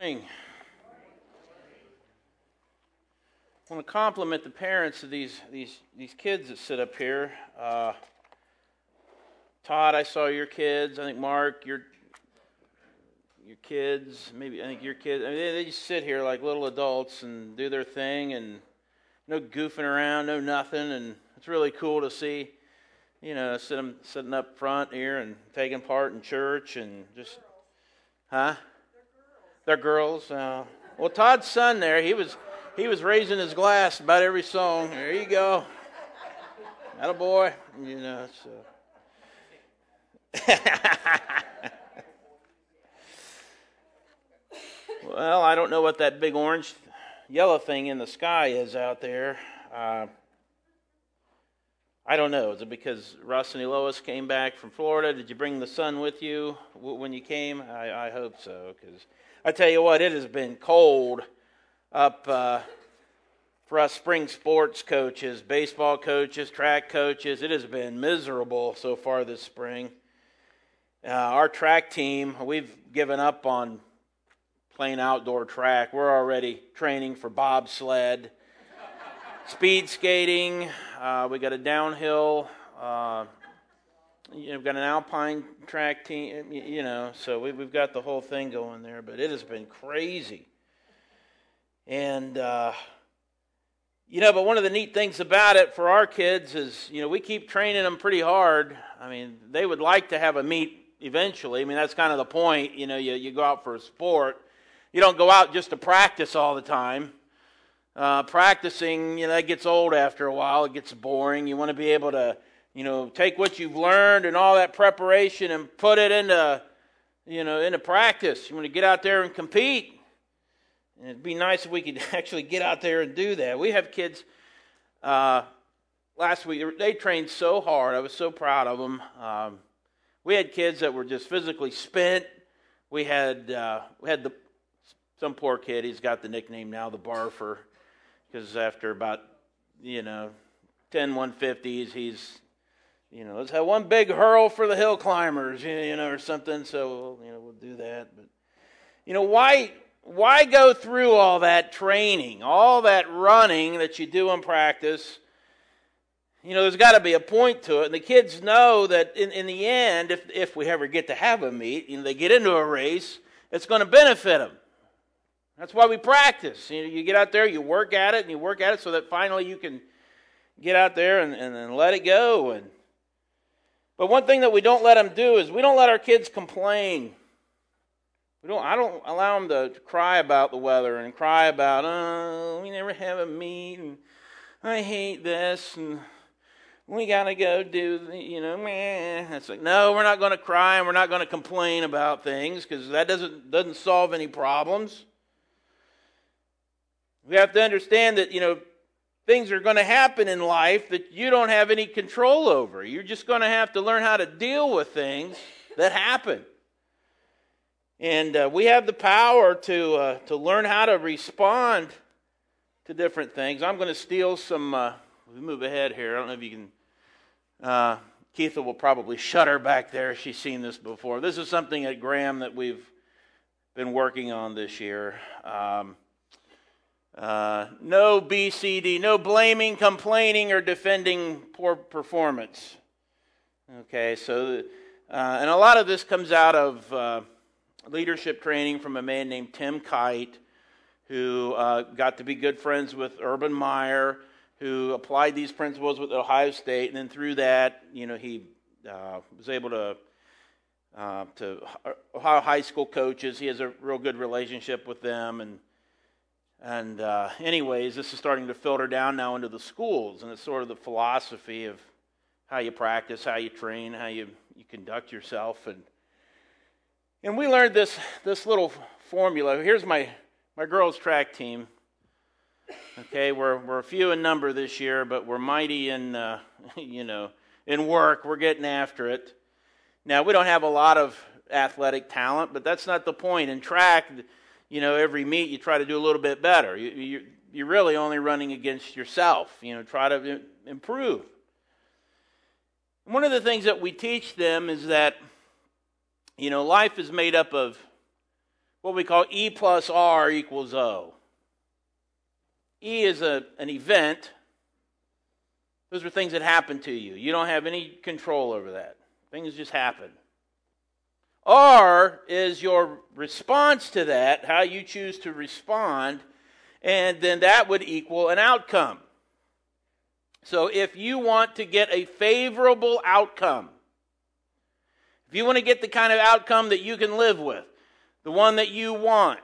morning. I want to compliment the parents of these these these kids that sit up here. Uh, Todd, I saw your kids. I think Mark, your your kids, maybe I think your kids. I mean, they, they just sit here like little adults and do their thing, and no goofing around, no nothing, and it's really cool to see. You know, sitting sitting up front here and taking part in church and just, huh? They're girls. Uh, well, Todd's son there, he was he was raising his glass about every song. There you go. That a boy. You know, so. well, I don't know what that big orange, yellow thing in the sky is out there. Uh, I don't know. Is it because Russ and Elois came back from Florida? Did you bring the sun with you when you came? I, I hope so, because I tell you what, it has been cold up uh, for us spring sports coaches, baseball coaches, track coaches. It has been miserable so far this spring. Uh, our track team, we've given up on playing outdoor track. We're already training for bobsled, speed skating. Uh, we got a downhill. Uh, you know, we've got an alpine track team. You know, so we, have got the whole thing going there. But it has been crazy. And uh, you know, but one of the neat things about it for our kids is, you know, we keep training them pretty hard. I mean, they would like to have a meet eventually. I mean, that's kind of the point. You know, you, you go out for a sport. You don't go out just to practice all the time. Uh, practicing, you know, that gets old after a while. It gets boring. You want to be able to, you know, take what you've learned and all that preparation and put it into, you know, into practice. You want to get out there and compete. And it'd be nice if we could actually get out there and do that. We have kids. Uh, last week they trained so hard. I was so proud of them. Um, we had kids that were just physically spent. We had uh, we had the some poor kid. He's got the nickname now, the barfer, because after about you know 10 150s, he's you know let's have one big hurl for the hill climbers, you know, or something. So you know we'll do that. But you know why why go through all that training, all that running that you do in practice? You know, there's got to be a point to it. And the kids know that in, in the end, if, if we ever get to have a meet, you know, they get into a race, it's going to benefit them. That's why we practice. You, know, you get out there, you work at it, and you work at it so that finally you can get out there and, and, and let it go. And, but one thing that we don't let them do is we don't let our kids complain. We don't, I don't allow them to cry about the weather and cry about, oh, we never have a meet, and I hate this, and we got to go do, the, you know, man. It's like, no, we're not going to cry and we're not going to complain about things because that doesn't, doesn't solve any problems. We have to understand that, you know, things are going to happen in life that you don't have any control over. You're just going to have to learn how to deal with things that happen. And uh, we have the power to, uh, to learn how to respond to different things. I'm going to steal some. Uh, we move ahead here. I don't know if you can. Uh, Keitha will probably shudder back there. She's seen this before. This is something at Graham that we've been working on this year. Um, uh, no BCD, no blaming, complaining, or defending poor performance. Okay, so, uh, and a lot of this comes out of uh, leadership training from a man named Tim Kight, who uh, got to be good friends with Urban Meyer, who applied these principles with Ohio State, and then through that, you know, he uh, was able to to Ohio high school coaches. He has a real good relationship with them, and and uh, anyways, this is starting to filter down now into the schools, and it's sort of the philosophy of how you practice, how you train, how you you conduct yourself, and and we learned this, this little formula. Here's my, my girls' track team. Okay, we're, we're a few in number this year, but we're mighty in, uh, you know, in work. We're getting after it. Now, we don't have a lot of athletic talent, but that's not the point. In track, you know, every meet you try to do a little bit better. You, you, you're really only running against yourself. You know, try to improve. One of the things that we teach them is that – you know, life is made up of what we call E plus R equals O. E is a, an event. Those are things that happen to you. You don't have any control over that. Things just happen. R is your response to that, how you choose to respond, and then that would equal an outcome. So if you want to get a favorable outcome, if you want to get the kind of outcome that you can live with, the one that you want,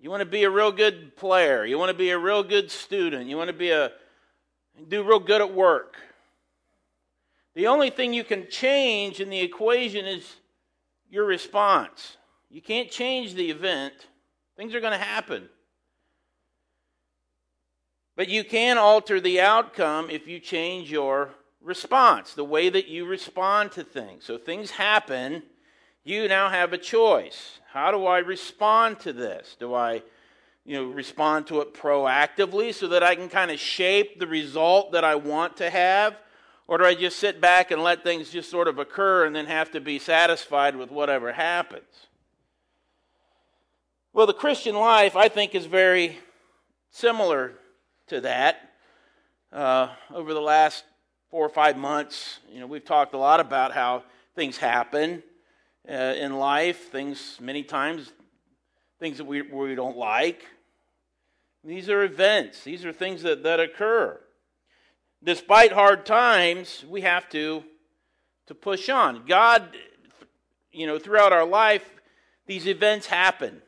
you want to be a real good player, you want to be a real good student, you want to be a do real good at work. The only thing you can change in the equation is your response. You can't change the event. Things are going to happen. But you can alter the outcome if you change your response, the way that you respond to things. So things happen, you now have a choice. How do I respond to this? Do I you know respond to it proactively so that I can kind of shape the result that I want to have? Or do I just sit back and let things just sort of occur and then have to be satisfied with whatever happens? Well, the Christian life, I think, is very similar to that. Uh, over the last four or five months, you know, we've talked a lot about how things happen uh, in life, things many times, things that we, we don't like. These are events, these are things that, that occur despite hard times, we have to, to push on. God, you know, throughout our life, these events happen.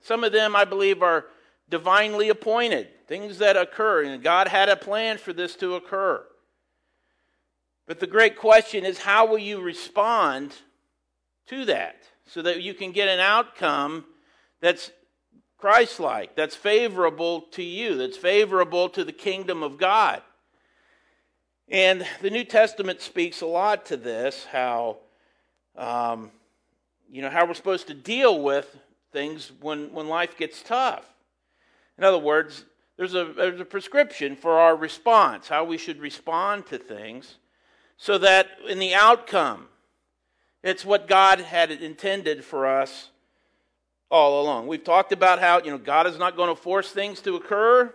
Some of them, I believe, are divinely appointed, things that occur, and God had a plan for this to occur. But the great question is how will you respond to that so that you can get an outcome that's Christ like, that's favorable to you, that's favorable to the kingdom of God? And the New Testament speaks a lot to this, how, um, you know, how we're supposed to deal with things when, when life gets tough. In other words, there's a, there's a prescription for our response, how we should respond to things, so that in the outcome, it's what God had intended for us all along. We've talked about how, you know, God is not going to force things to occur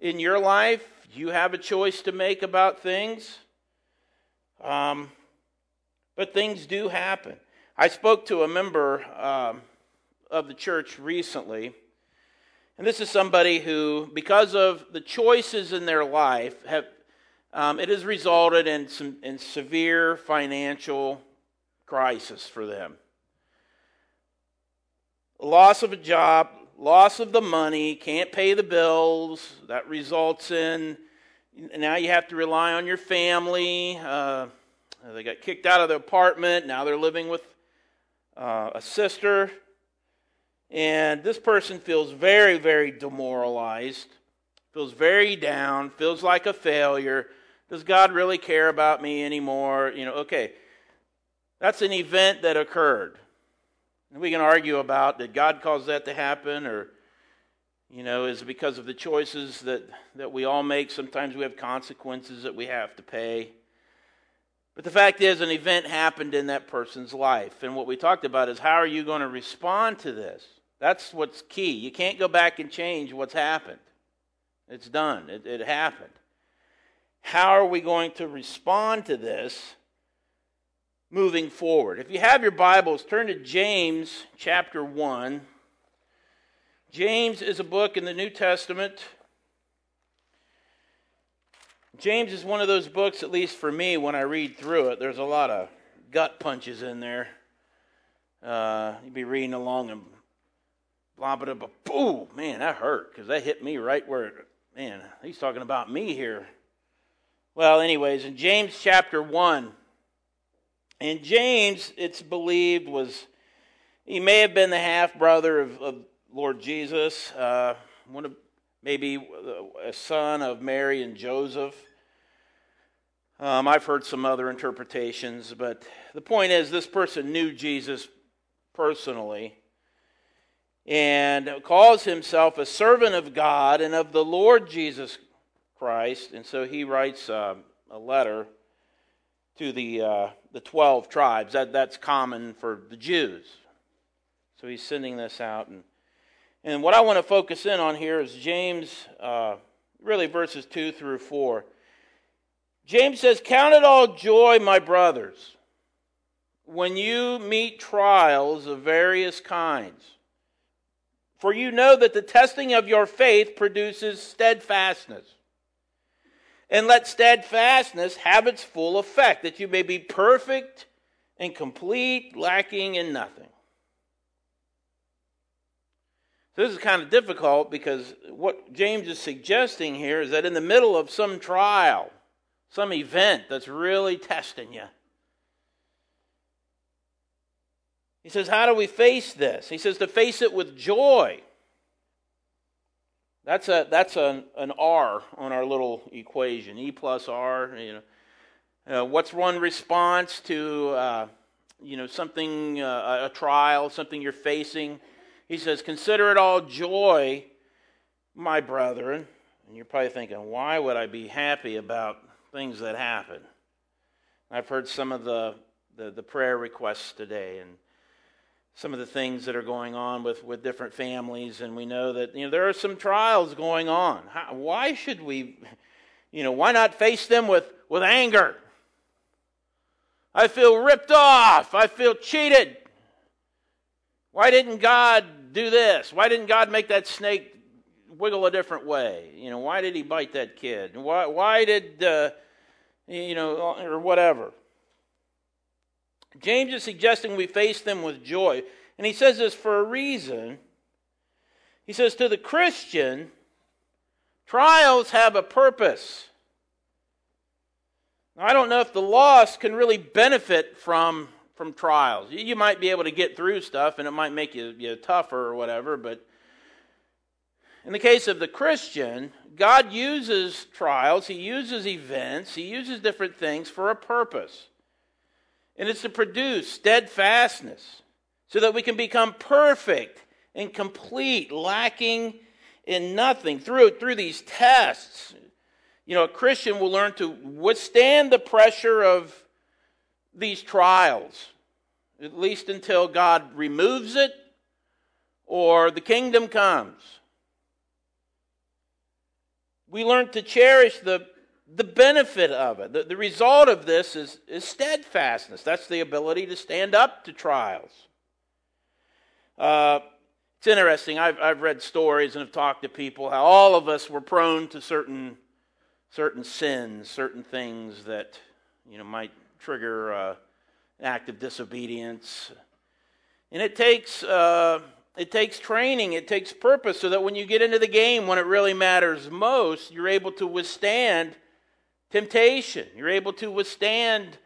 in your life. You have a choice to make about things. Um, but things do happen. I spoke to a member um, of the church recently, and this is somebody who, because of the choices in their life, have um, it has resulted in some in severe financial crisis for them. Loss of a job, loss of the money, can't pay the bills. That results in now you have to rely on your family. Uh, they got kicked out of the apartment. Now they're living with uh, a sister. And this person feels very, very demoralized, feels very down, feels like a failure. Does God really care about me anymore? You know, okay, that's an event that occurred. And we can argue about did God cause that to happen or you know, is it because of the choices that, that we all make? Sometimes we have consequences that we have to pay. But the fact is, an event happened in that person's life. And what we talked about is how are you going to respond to this? That's what's key. You can't go back and change what's happened, it's done, it, it happened. How are we going to respond to this moving forward? If you have your Bibles, turn to James chapter 1. James is a book in the New Testament. James is one of those books, at least for me, when I read through it, there's a lot of gut punches in there. Uh, you'd be reading along and blah, blah, blah, boo, man, that hurt because that hit me right where, man, he's talking about me here. Well, anyways, in James chapter 1, and James, it's believed, was, he may have been the half brother of, of Lord Jesus, uh, one of maybe a son of Mary and Joseph. Um, I've heard some other interpretations, but the point is, this person knew Jesus personally and calls himself a servant of God and of the Lord Jesus Christ. And so he writes uh, a letter to the, uh, the 12 tribes. That, that's common for the Jews. So he's sending this out. And, and what I want to focus in on here is James, uh, really verses 2 through 4. James says, Count it all joy, my brothers, when you meet trials of various kinds. For you know that the testing of your faith produces steadfastness. And let steadfastness have its full effect, that you may be perfect and complete, lacking in nothing. So this is kind of difficult because what James is suggesting here is that in the middle of some trial, some event that's really testing you, he says, How do we face this? He says, To face it with joy. That's a that's an, an R on our little equation. E plus R. You know, uh, what's one response to uh, you know something uh, a trial, something you're facing? He says, "Consider it all joy, my brethren." And you're probably thinking, "Why would I be happy about things that happen?" I've heard some of the the, the prayer requests today, and some of the things that are going on with, with different families, and we know that you know there are some trials going on. How, why should we, you know, why not face them with, with anger? I feel ripped off. I feel cheated. Why didn't God do this? Why didn't God make that snake wiggle a different way? You know, why did He bite that kid? Why, why did, uh, you know, or whatever? James is suggesting we face them with joy. And he says this for a reason. He says, To the Christian, trials have a purpose. Now, I don't know if the lost can really benefit from, from trials. You might be able to get through stuff and it might make you, you tougher or whatever, but in the case of the Christian, God uses trials, He uses events, He uses different things for a purpose. And it's to produce steadfastness so that we can become perfect and complete, lacking in nothing. Through, through these tests, you know, a Christian will learn to withstand the pressure of these trials, at least until God removes it or the kingdom comes. We learn to cherish the the benefit of it. The, the result of this is, is steadfastness. That's the ability to stand up to trials. Uh, it's interesting. I've, I've read stories and have talked to people how all of us were prone to certain, certain sins, certain things that you know, might trigger uh, an act of disobedience. And it takes, uh, it takes training, it takes purpose so that when you get into the game, when it really matters most, you're able to withstand temptation. You're able to withstand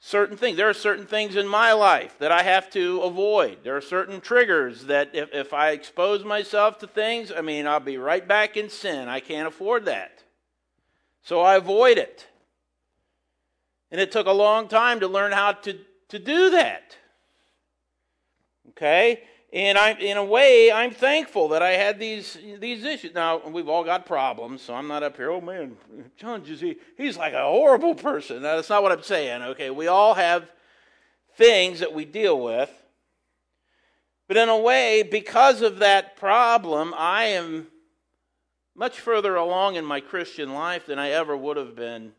certain things. There are certain things in my life that I have to avoid. There are certain triggers that if, if I expose myself to things, I mean, I'll be right back in sin. I can't afford that. So I avoid it. And it took a long time to learn how to, to do that. Okay? And I, in a way, I'm thankful that I had these these issues. Now we've all got problems, so I'm not up here. Oh man, John, he, he's like a horrible person. Now, that's not what I'm saying. Okay, we all have things that we deal with, but in a way, because of that problem, I am much further along in my Christian life than I ever would have been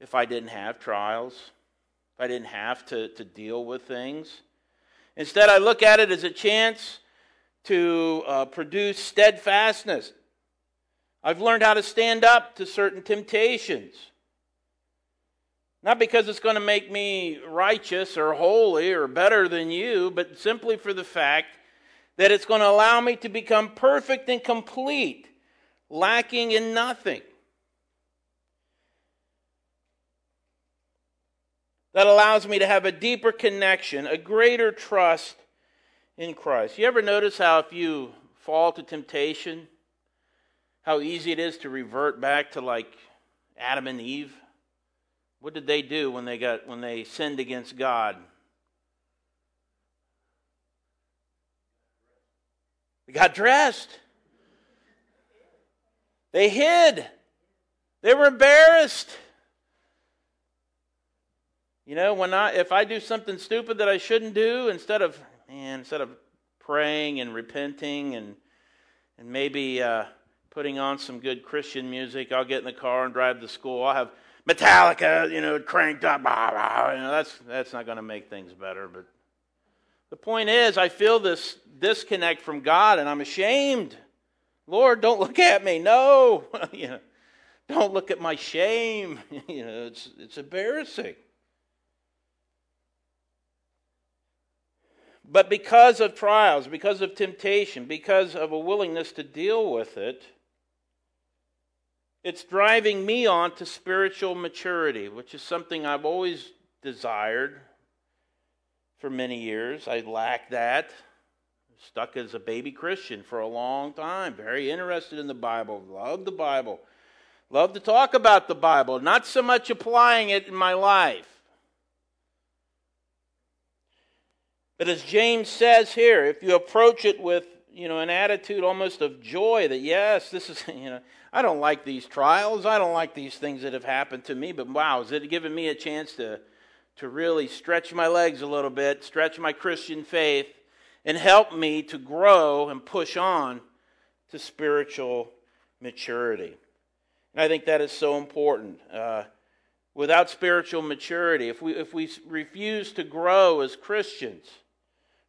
if I didn't have trials, if I didn't have to, to deal with things. Instead, I look at it as a chance to uh, produce steadfastness. I've learned how to stand up to certain temptations. Not because it's going to make me righteous or holy or better than you, but simply for the fact that it's going to allow me to become perfect and complete, lacking in nothing. That allows me to have a deeper connection, a greater trust in Christ. You ever notice how if you fall to temptation, how easy it is to revert back to like Adam and Eve? What did they do when they got when they sinned against God? They got dressed. They hid. They were embarrassed. You know, when I if I do something stupid that I shouldn't do, instead of man, instead of praying and repenting and and maybe uh, putting on some good Christian music, I'll get in the car and drive to school. I'll have Metallica, you know, cranked up. Blah, blah, you know, that's that's not going to make things better. But the point is, I feel this disconnect from God, and I'm ashamed. Lord, don't look at me. No, you know, don't look at my shame. you know, it's it's embarrassing. But because of trials, because of temptation, because of a willingness to deal with it, it's driving me on to spiritual maturity, which is something I've always desired for many years. I lacked that. Stuck as a baby Christian for a long time, very interested in the Bible, love the Bible, love to talk about the Bible, not so much applying it in my life. But as James says here, if you approach it with you know an attitude almost of joy that yes, this is you know I don't like these trials. I don't like these things that have happened to me, but wow, is it giving me a chance to, to really stretch my legs a little bit, stretch my Christian faith, and help me to grow and push on to spiritual maturity. And I think that is so important. Uh, without spiritual maturity, if we, if we refuse to grow as Christians,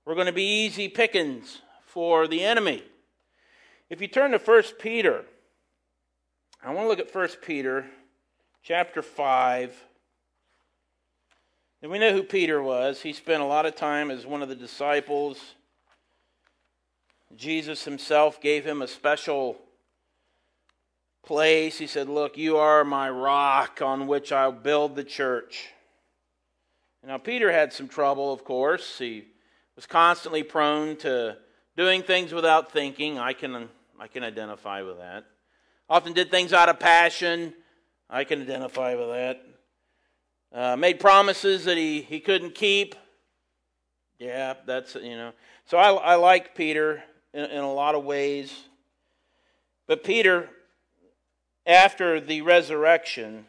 we're going to be easy pickings for the enemy. If you turn to 1 Peter I want to look at 1 Peter chapter 5. And we know who Peter was. He spent a lot of time as one of the disciples. Jesus himself gave him a special place. He said, Look, you are my rock on which I'll build the church. Now, Peter had some trouble, of course. He was constantly prone to doing things without thinking. I can, I can identify with that. Often did things out of passion. I can identify with that. Uh, made promises that he, he couldn't keep. Yeah, that's, you know. So I, I like Peter in, in a lot of ways. But Peter, after the resurrection,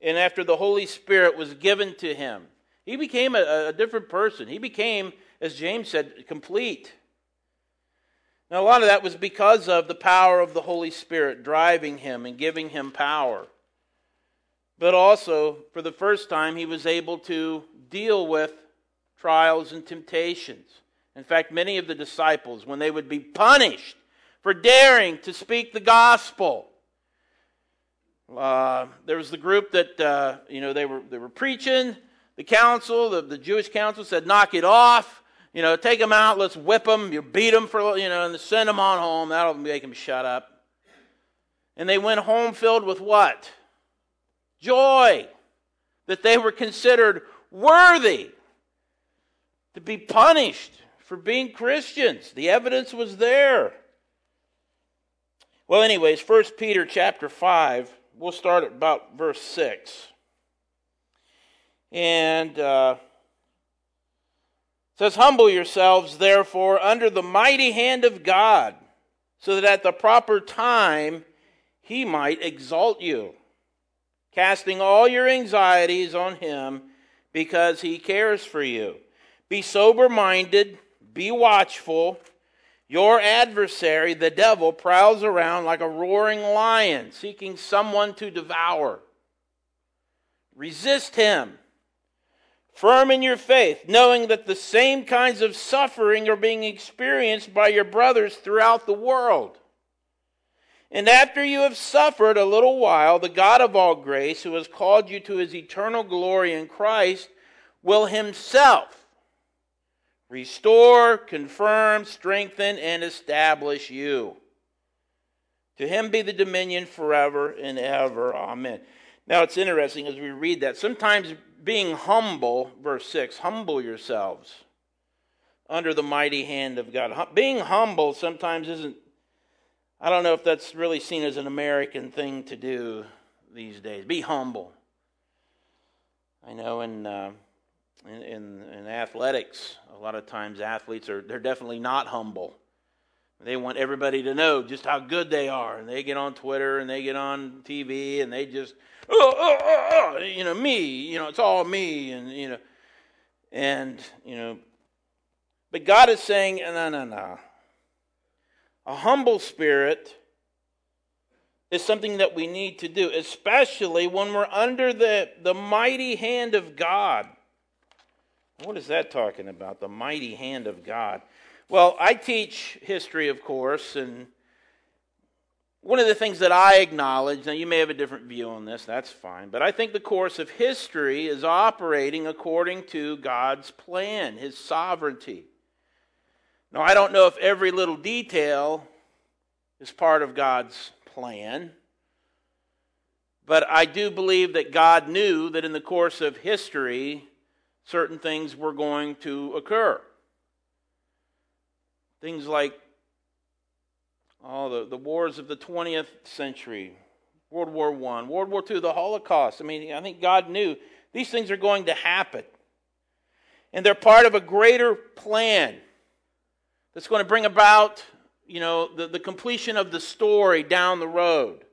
and after the Holy Spirit was given to him, he became a, a different person. He became, as James said, complete. Now, a lot of that was because of the power of the Holy Spirit driving him and giving him power. But also, for the first time, he was able to deal with trials and temptations. In fact, many of the disciples, when they would be punished for daring to speak the gospel, uh, there was the group that uh, you know they were they were preaching. The council, the, the Jewish council, said, "Knock it off." You know, take them out, let's whip them, you beat them for, you know, and send them on home. That'll make them shut up. And they went home filled with what? Joy. That they were considered worthy to be punished for being Christians. The evidence was there. Well, anyways, 1 Peter chapter 5, we'll start at about verse 6. And. Uh, says, Humble yourselves, therefore, under the mighty hand of God, so that at the proper time he might exalt you, casting all your anxieties on him because he cares for you. Be sober minded, be watchful. Your adversary, the devil, prowls around like a roaring lion, seeking someone to devour. Resist him firm in your faith, knowing that the same kinds of suffering are being experienced by your brothers throughout the world. And after you have suffered a little while, the God of all grace, who has called you to his eternal glory in Christ, will himself restore, confirm, strengthen, and establish you. To him be the dominion forever and ever. Amen. Now it's interesting as we read that. Sometimes being humble, verse 6, humble yourselves under the mighty hand of God. Being humble sometimes isn't, I don't know if that's really seen as an American thing to do these days. Be humble. I know in, uh, in, in, in athletics, a lot of times athletes are, they're definitely not humble. They want everybody to know just how good they are. And they get on Twitter and they get on TV and they just, oh, oh, oh, oh, you know, me, you know, it's all me. And, you know, and, you know, But God is saying, no, no, no. A humble spirit is something that we need to do, especially when we're under the, the mighty hand of God. What is that talking about? The mighty hand of God. Well, I teach history, of course, and one of the things that I acknowledge, now you may have a different view on this, that's fine, but I think the course of history is operating according to God's plan, His sovereignty. Now, I don't know if every little detail is part of God's plan, but I do believe that God knew that in the course of history, certain things were going to occur. Things like all the, the wars of the 20th century, World War I, World War II, the Holocaust. I mean, I think God knew these things are going to happen. And they're part of a greater plan that's going to bring about, you know, the, the completion of the story down the road.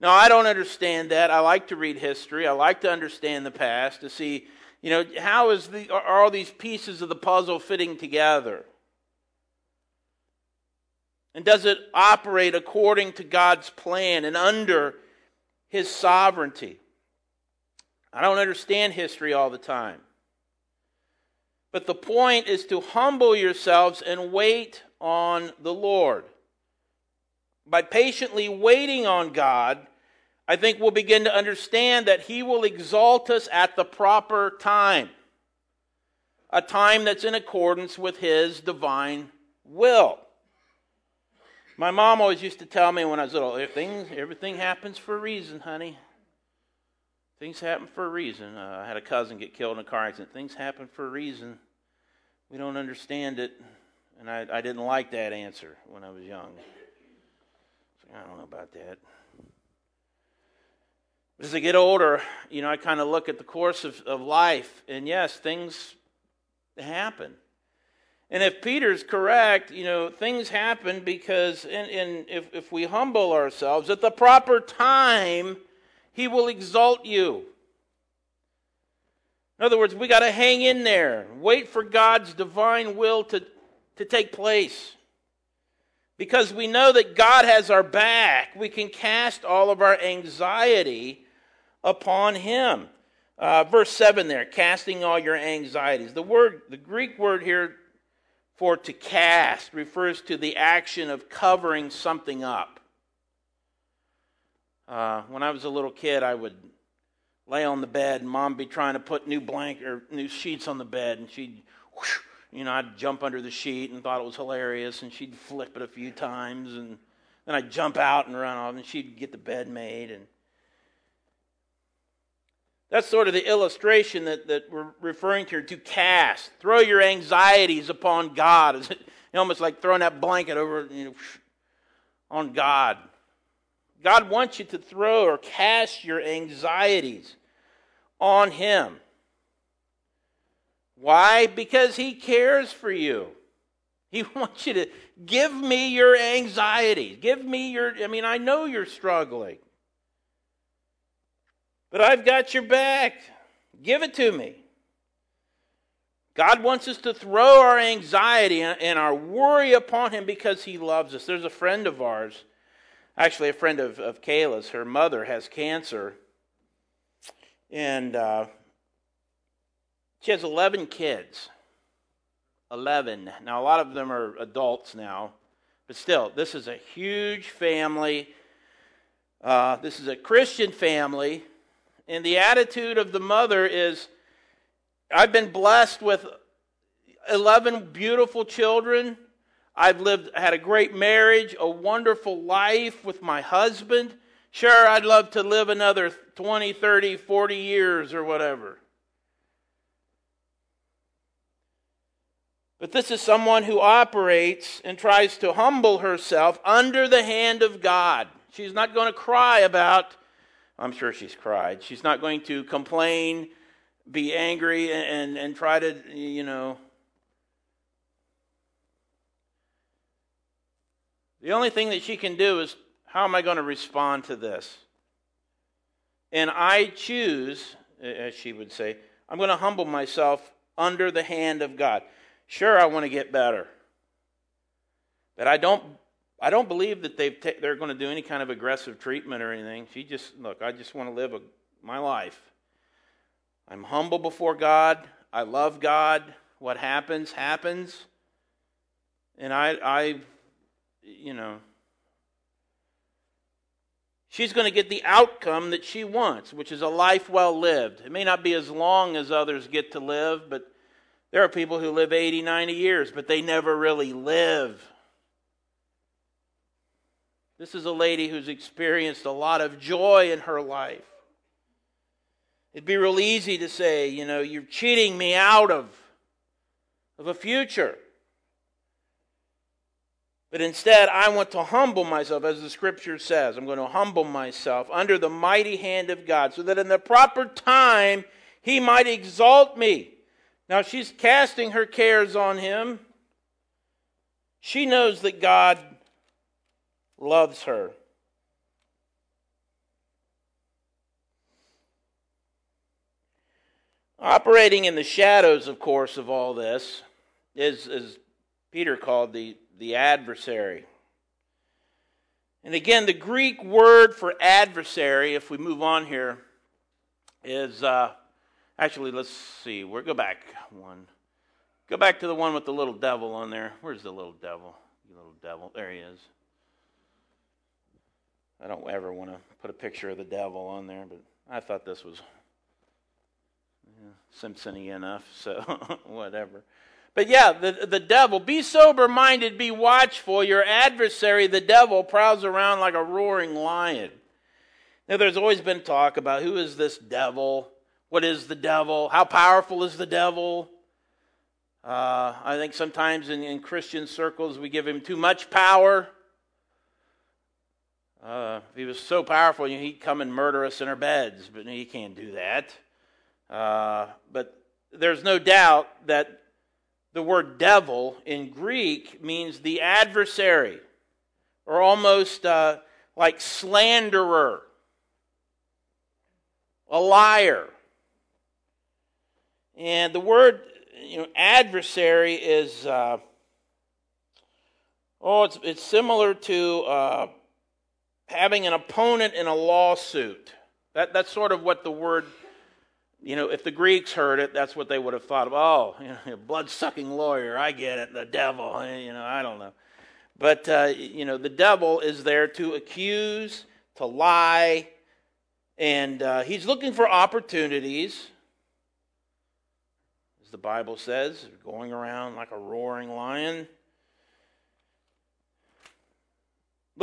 Now, I don't understand that. I like to read history. I like to understand the past to see, you know, how is the, are all these pieces of the puzzle fitting together? And does it operate according to God's plan and under His sovereignty? I don't understand history all the time. But the point is to humble yourselves and wait on the Lord. By patiently waiting on God, I think we'll begin to understand that He will exalt us at the proper time, a time that's in accordance with His divine will. My mom always used to tell me when I was little, everything, everything happens for a reason, honey. Things happen for a reason. Uh, I had a cousin get killed in a car accident. Things happen for a reason. We don't understand it. And I, I didn't like that answer when I was young. I don't know about that. But as I get older, you know, I kind of look at the course of, of life, and yes, things happen. And if Peter's correct, you know, things happen because in, if, if we humble ourselves at the proper time, he will exalt you. In other words, we got to hang in there, wait for God's divine will to, to take place. Because we know that God has our back, we can cast all of our anxiety upon Him. Uh, verse 7 there, casting all your anxieties. The word, the Greek word here for to cast refers to the action of covering something up. Uh, when I was a little kid, I would lay on the bed, and mom be trying to put new blanket or new sheets on the bed, and she'd, whoosh, you know, I'd jump under the sheet and thought it was hilarious, and she'd flip it a few times, and then I'd jump out and run off, and she'd get the bed made, and that's sort of the illustration that, that we're referring to to cast. Throw your anxieties upon God. It's almost like throwing that blanket over you know, on God. God wants you to throw or cast your anxieties on Him. Why? Because He cares for you. He wants you to give me your anxieties. Give me your, I mean, I know you're struggling. But I've got your back. Give it to me. God wants us to throw our anxiety and our worry upon Him because He loves us. There's a friend of ours, actually, a friend of, of Kayla's. Her mother has cancer. And uh, she has 11 kids. 11. Now, a lot of them are adults now. But still, this is a huge family. Uh, this is a Christian family. And the attitude of the mother is I've been blessed with 11 beautiful children. I've lived, had a great marriage, a wonderful life with my husband. Sure, I'd love to live another 20, 30, 40 years or whatever. But this is someone who operates and tries to humble herself under the hand of God. She's not going to cry about I'm sure she's cried. She's not going to complain, be angry, and, and try to, you know. The only thing that she can do is how am I going to respond to this? And I choose, as she would say, I'm going to humble myself under the hand of God. Sure, I want to get better. But I don't I don't believe that they've ta- they're going to do any kind of aggressive treatment or anything. She just, look, I just want to live a, my life. I'm humble before God. I love God. What happens, happens. And I, I you know, she's going to get the outcome that she wants, which is a life well lived. It may not be as long as others get to live, but there are people who live 80, 90 years, but they never really live. This is a lady who's experienced a lot of joy in her life. It'd be real easy to say, you know, you're cheating me out of, of a future. But instead, I want to humble myself, as the scripture says. I'm going to humble myself under the mighty hand of God so that in the proper time he might exalt me. Now, she's casting her cares on him. She knows that God loves her. Operating in the shadows, of course, of all this is, as Peter called the, the adversary. And again, the Greek word for adversary, if we move on here, is uh, actually, let's see, we'll go back one. Go back to the one with the little devil on there. Where's the little devil? You little devil. There he is. I don't ever want to put a picture of the devil on there, but I thought this was yeah, Simpsony enough, so whatever. But yeah, the, the devil, be sober minded, be watchful. Your adversary, the devil, prowls around like a roaring lion. Now, there's always been talk about who is this devil? What is the devil? How powerful is the devil? Uh, I think sometimes in, in Christian circles we give him too much power. Uh, if he was so powerful, he'd come and murder us in our beds, but he can't do that. Uh, but there's no doubt that the word devil in Greek means the adversary, or almost uh, like slanderer, a liar. And the word, you know, adversary is, uh, oh, it's, it's similar to uh, having an opponent in a lawsuit. That, that's sort of what the word, you know, if the Greeks heard it, that's what they would have thought of. Oh, you know, blood sucking lawyer, I get it, the devil, eh, you know, I don't know. But, uh, you know, the devil is there to accuse, to lie, and uh, he's looking for opportunities, as the Bible says, going around like a roaring lion.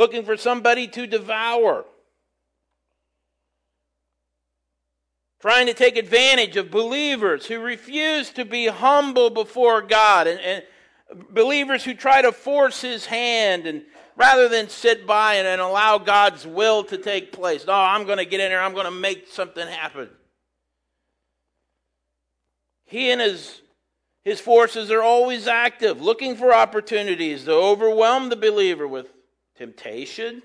Looking for somebody to devour, trying to take advantage of believers who refuse to be humble before God, and, and believers who try to force His hand and rather than sit by and, and allow God's will to take place. No, I'm going to get in there, I'm going to make something happen. He and his his forces are always active, looking for opportunities to overwhelm the believer with temptation,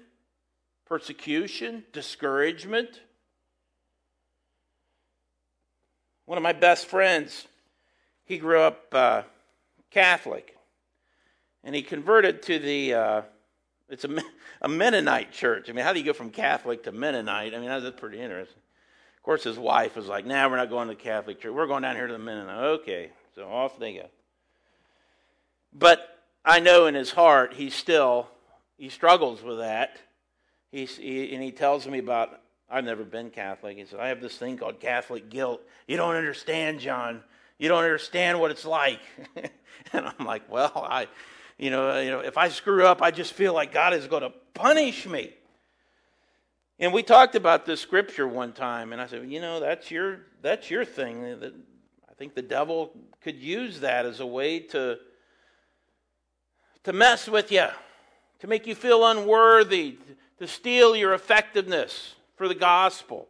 persecution, discouragement. One of my best friends, he grew up uh, Catholic, and he converted to the. Uh, it's a, a Mennonite church. I mean, how do you go from Catholic to Mennonite? I mean, that's pretty interesting. Of course, his wife was like, "Nah, we're not going to the Catholic church. We're going down here to the Mennonite." Okay, so off they go. But I know in his heart he still he struggles with that. He's, he, and he tells me about, I've never been Catholic. He said, I have this thing called Catholic guilt. You don't understand, John. You don't understand what it's like. and I'm like, well, I, you know, you know, if I screw up, I just feel like God is going to punish me. And we talked about this scripture one time, and I said, you know, that's your that's your thing. I think the devil could use that as a way to to mess with you to make you feel unworthy, to steal your effectiveness for the gospel.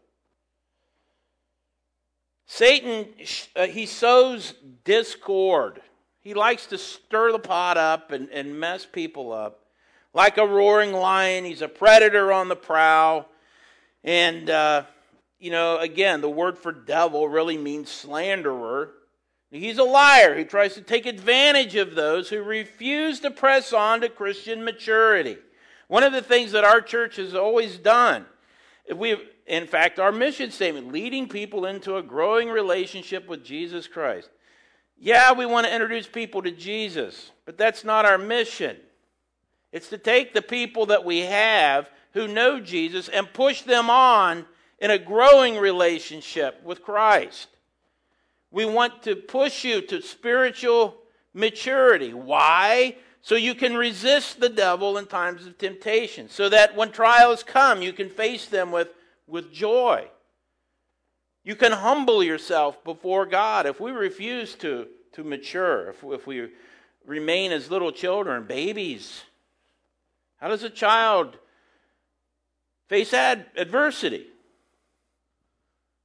Satan, uh, he sows discord. He likes to stir the pot up and, and mess people up. Like a roaring lion, he's a predator on the prowl. And, uh, you know, again, the word for devil really means slanderer. He's a liar who tries to take advantage of those who refuse to press on to Christian maturity. One of the things that our church has always done, we in fact, our mission statement, leading people into a growing relationship with Jesus Christ. Yeah, we want to introduce people to Jesus, but that's not our mission. It's to take the people that we have who know Jesus and push them on in a growing relationship with Christ. We want to push you to spiritual maturity. Why? So you can resist the devil in times of temptation, so that when trials come, you can face them with, with joy. You can humble yourself before God. If we refuse to, to mature, if, if we remain as little children, babies, how does a child face ad- adversity?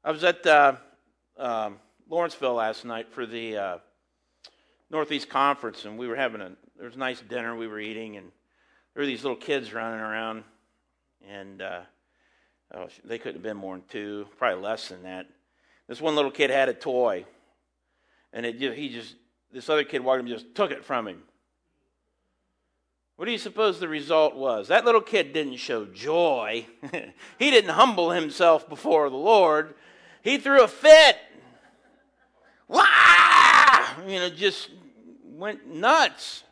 I was at uh, um, Lawrenceville last night for the uh, Northeast Conference, and we were having a there was a nice dinner we were eating, and there were these little kids running around, and uh, oh, they couldn't have been more than two, probably less than that. This one little kid had a toy, and it he just this other kid walked him just took it from him. What do you suppose the result was? That little kid didn't show joy. he didn't humble himself before the Lord. He threw a fit. Wah! You know, just went nuts.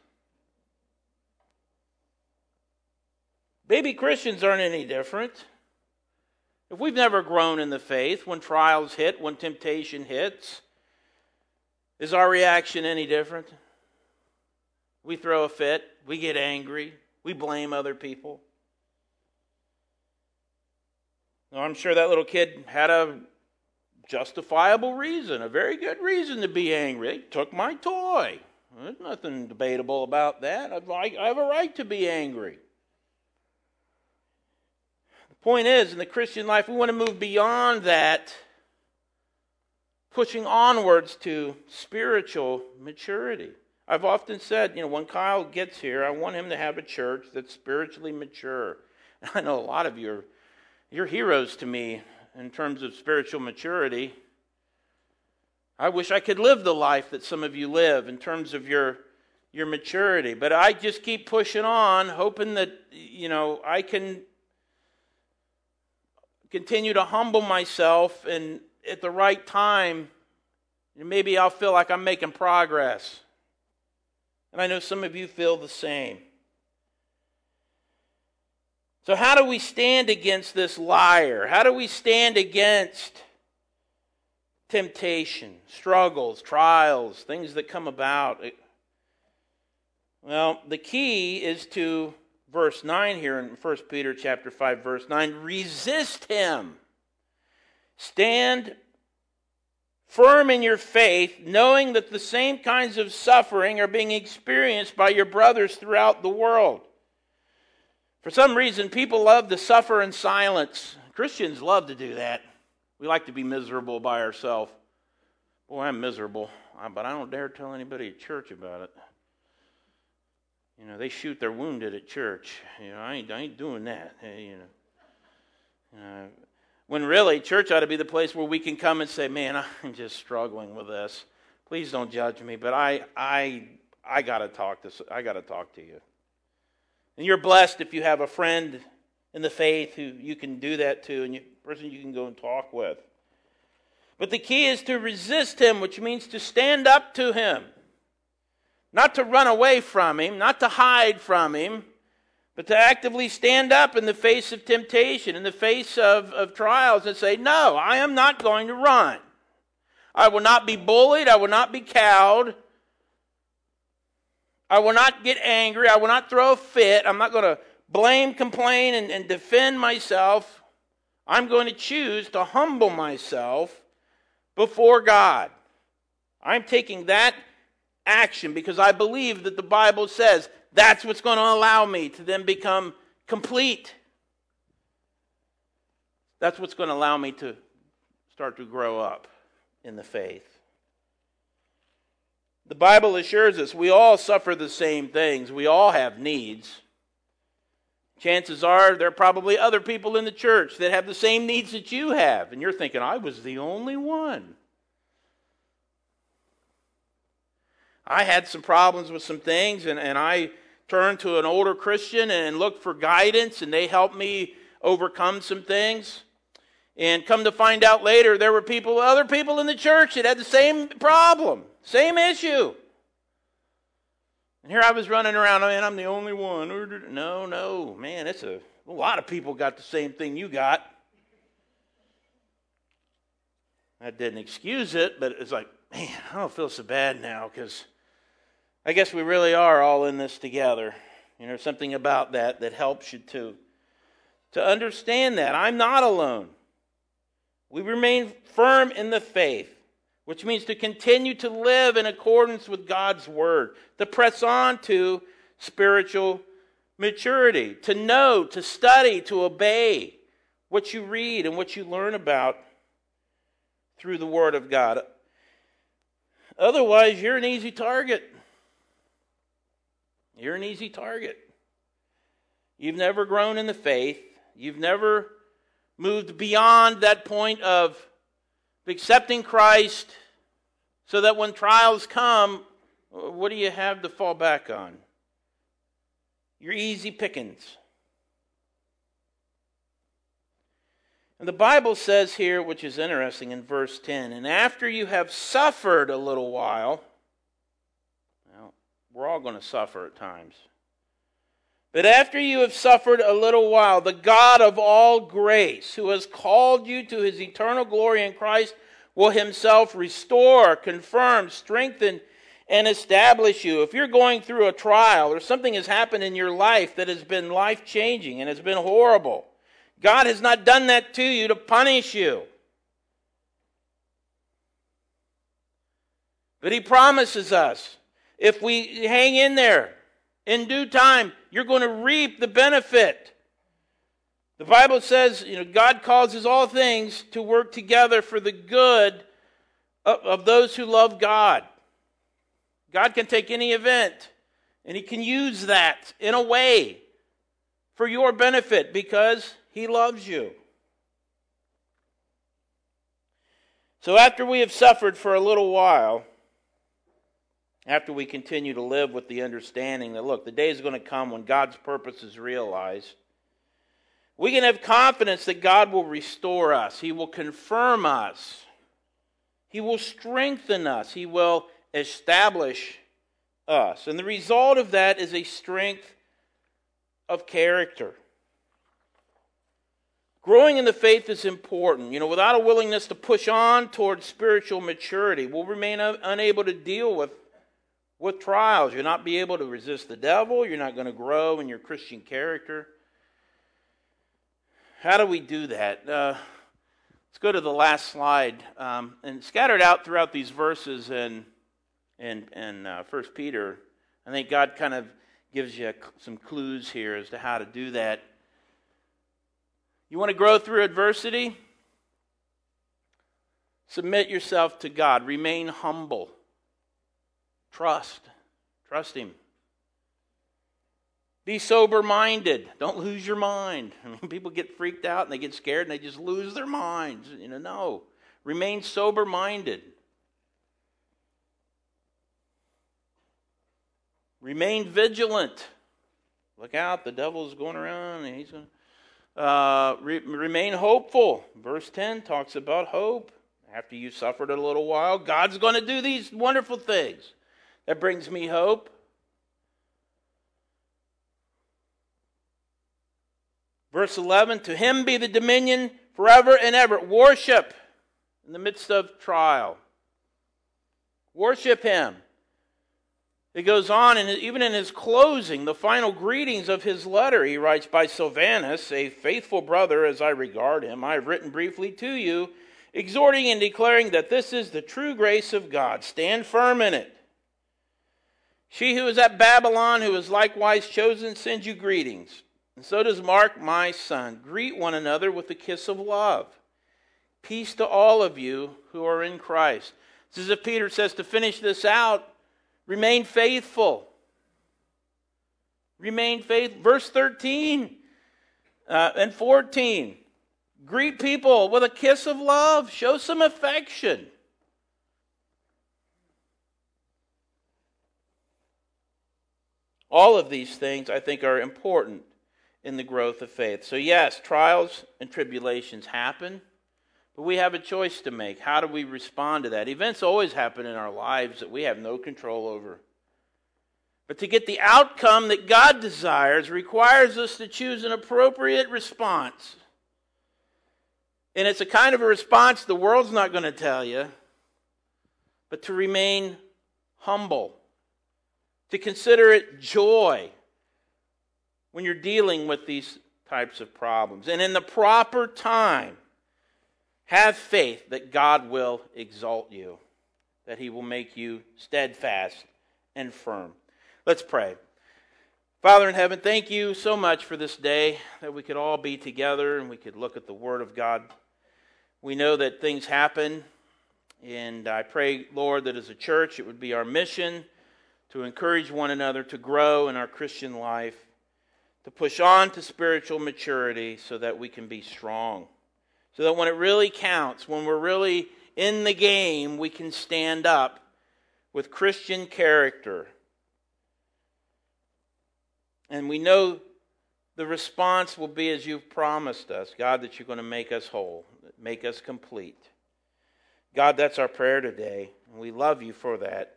Baby Christians aren't any different. If we've never grown in the faith, when trials hit, when temptation hits, is our reaction any different? We throw a fit, we get angry, we blame other people. Now, I'm sure that little kid had a justifiable reason, a very good reason to be angry. They took my toy. There's nothing debatable about that. I have a right to be angry. The point is, in the Christian life, we want to move beyond that, pushing onwards to spiritual maturity. I've often said, you know, when Kyle gets here, I want him to have a church that's spiritually mature. I know a lot of you are you're heroes to me in terms of spiritual maturity. I wish I could live the life that some of you live in terms of your your maturity, but I just keep pushing on hoping that you know I can continue to humble myself and at the right time maybe I'll feel like I'm making progress. And I know some of you feel the same. So, how do we stand against this liar? How do we stand against temptation, struggles, trials, things that come about? Well, the key is to verse 9 here in 1 Peter chapter 5 verse 9, resist him. Stand firm in your faith, knowing that the same kinds of suffering are being experienced by your brothers throughout the world. For some reason, people love to suffer in silence. Christians love to do that. We like to be miserable by ourselves. Boy, I'm miserable, but I don't dare tell anybody at church about it. You know, they shoot their wounded at church. You know, I ain't, I ain't doing that. You know, uh, when really, church ought to be the place where we can come and say, "Man, I'm just struggling with this. Please don't judge me, but I, I, I gotta talk to, I gotta talk to you." And you're blessed if you have a friend in the faith who you can do that to and a person you can go and talk with. But the key is to resist him, which means to stand up to him. Not to run away from him, not to hide from him, but to actively stand up in the face of temptation, in the face of, of trials, and say, No, I am not going to run. I will not be bullied. I will not be cowed. I will not get angry. I will not throw a fit. I'm not going to blame, complain, and, and defend myself. I'm going to choose to humble myself before God. I'm taking that action because I believe that the Bible says that's what's going to allow me to then become complete. That's what's going to allow me to start to grow up in the faith. The Bible assures us we all suffer the same things, we all have needs. Chances are there are probably other people in the church that have the same needs that you have, and you're thinking, I was the only one. I had some problems with some things, and, and I turned to an older Christian and looked for guidance, and they helped me overcome some things. And come to find out later, there were people, other people in the church that had the same problem, same issue. And here I was running around, oh, man, I'm the only one. No, no, man, it's a, a lot of people got the same thing you got. That didn't excuse it, but it's like, man, I don't feel so bad now because I guess we really are all in this together. You know, something about that that helps you to, to understand that. I'm not alone. We remain firm in the faith, which means to continue to live in accordance with God's word, to press on to spiritual maturity, to know, to study, to obey what you read and what you learn about through the word of God. Otherwise, you're an easy target. You're an easy target. You've never grown in the faith. You've never moved beyond that point of accepting Christ so that when trials come, what do you have to fall back on? Your easy pickings. And the Bible says here, which is interesting in verse 10, and after you have suffered a little while, well, we're all going to suffer at times. But after you have suffered a little while, the God of all grace, who has called you to his eternal glory in Christ, will himself restore, confirm, strengthen, and establish you. If you're going through a trial or something has happened in your life that has been life changing and has been horrible, God has not done that to you to punish you. But He promises us if we hang in there, in due time, you're going to reap the benefit. The Bible says, you know, God causes all things to work together for the good of, of those who love God. God can take any event and He can use that in a way for your benefit because He loves you. So, after we have suffered for a little while, after we continue to live with the understanding that, look, the day is going to come when God's purpose is realized, we can have confidence that God will restore us, He will confirm us, He will strengthen us, He will establish us. And the result of that is a strength of character. Growing in the faith is important. You know, without a willingness to push on towards spiritual maturity, we'll remain unable to deal with with trials. You'll not be able to resist the devil. You're not going to grow in your Christian character. How do we do that? Uh, let's go to the last slide. Um, and scattered out throughout these verses in, in, in uh, 1 Peter, I think God kind of gives you some clues here as to how to do that. You want to grow through adversity? Submit yourself to God. Remain humble. Trust. Trust Him. Be sober minded. Don't lose your mind. I mean, people get freaked out and they get scared and they just lose their minds. You know, no. Remain sober minded. Remain vigilant. Look out, the devil's going around and he's going to. Uh, re- remain hopeful. Verse 10 talks about hope. After you've suffered a little while, God's going to do these wonderful things. That brings me hope. Verse 11 To him be the dominion forever and ever. Worship in the midst of trial. Worship him. It goes on, and even in his closing, the final greetings of his letter, he writes, By Silvanus, a faithful brother as I regard him, I have written briefly to you, exhorting and declaring that this is the true grace of God. Stand firm in it. She who is at Babylon, who is likewise chosen, sends you greetings. And so does Mark, my son. Greet one another with a kiss of love. Peace to all of you who are in Christ. This is if Peter says to finish this out, remain faithful. Remain faithful. Verse 13 uh, and 14. Greet people with a kiss of love. Show some affection. All of these things, I think, are important in the growth of faith. So, yes, trials and tribulations happen, but we have a choice to make. How do we respond to that? Events always happen in our lives that we have no control over. But to get the outcome that God desires requires us to choose an appropriate response. And it's a kind of a response the world's not going to tell you, but to remain humble, to consider it joy when you're dealing with these types of problems. And in the proper time, have faith that God will exalt you, that He will make you steadfast and firm. Let's pray. Father in heaven, thank you so much for this day that we could all be together and we could look at the Word of God. We know that things happen, and I pray, Lord, that as a church it would be our mission to encourage one another to grow in our Christian life, to push on to spiritual maturity so that we can be strong. So that when it really counts, when we're really in the game, we can stand up with Christian character and we know the response will be as you've promised us, God, that you're going to make us whole, make us complete. God, that's our prayer today, and we love you for that.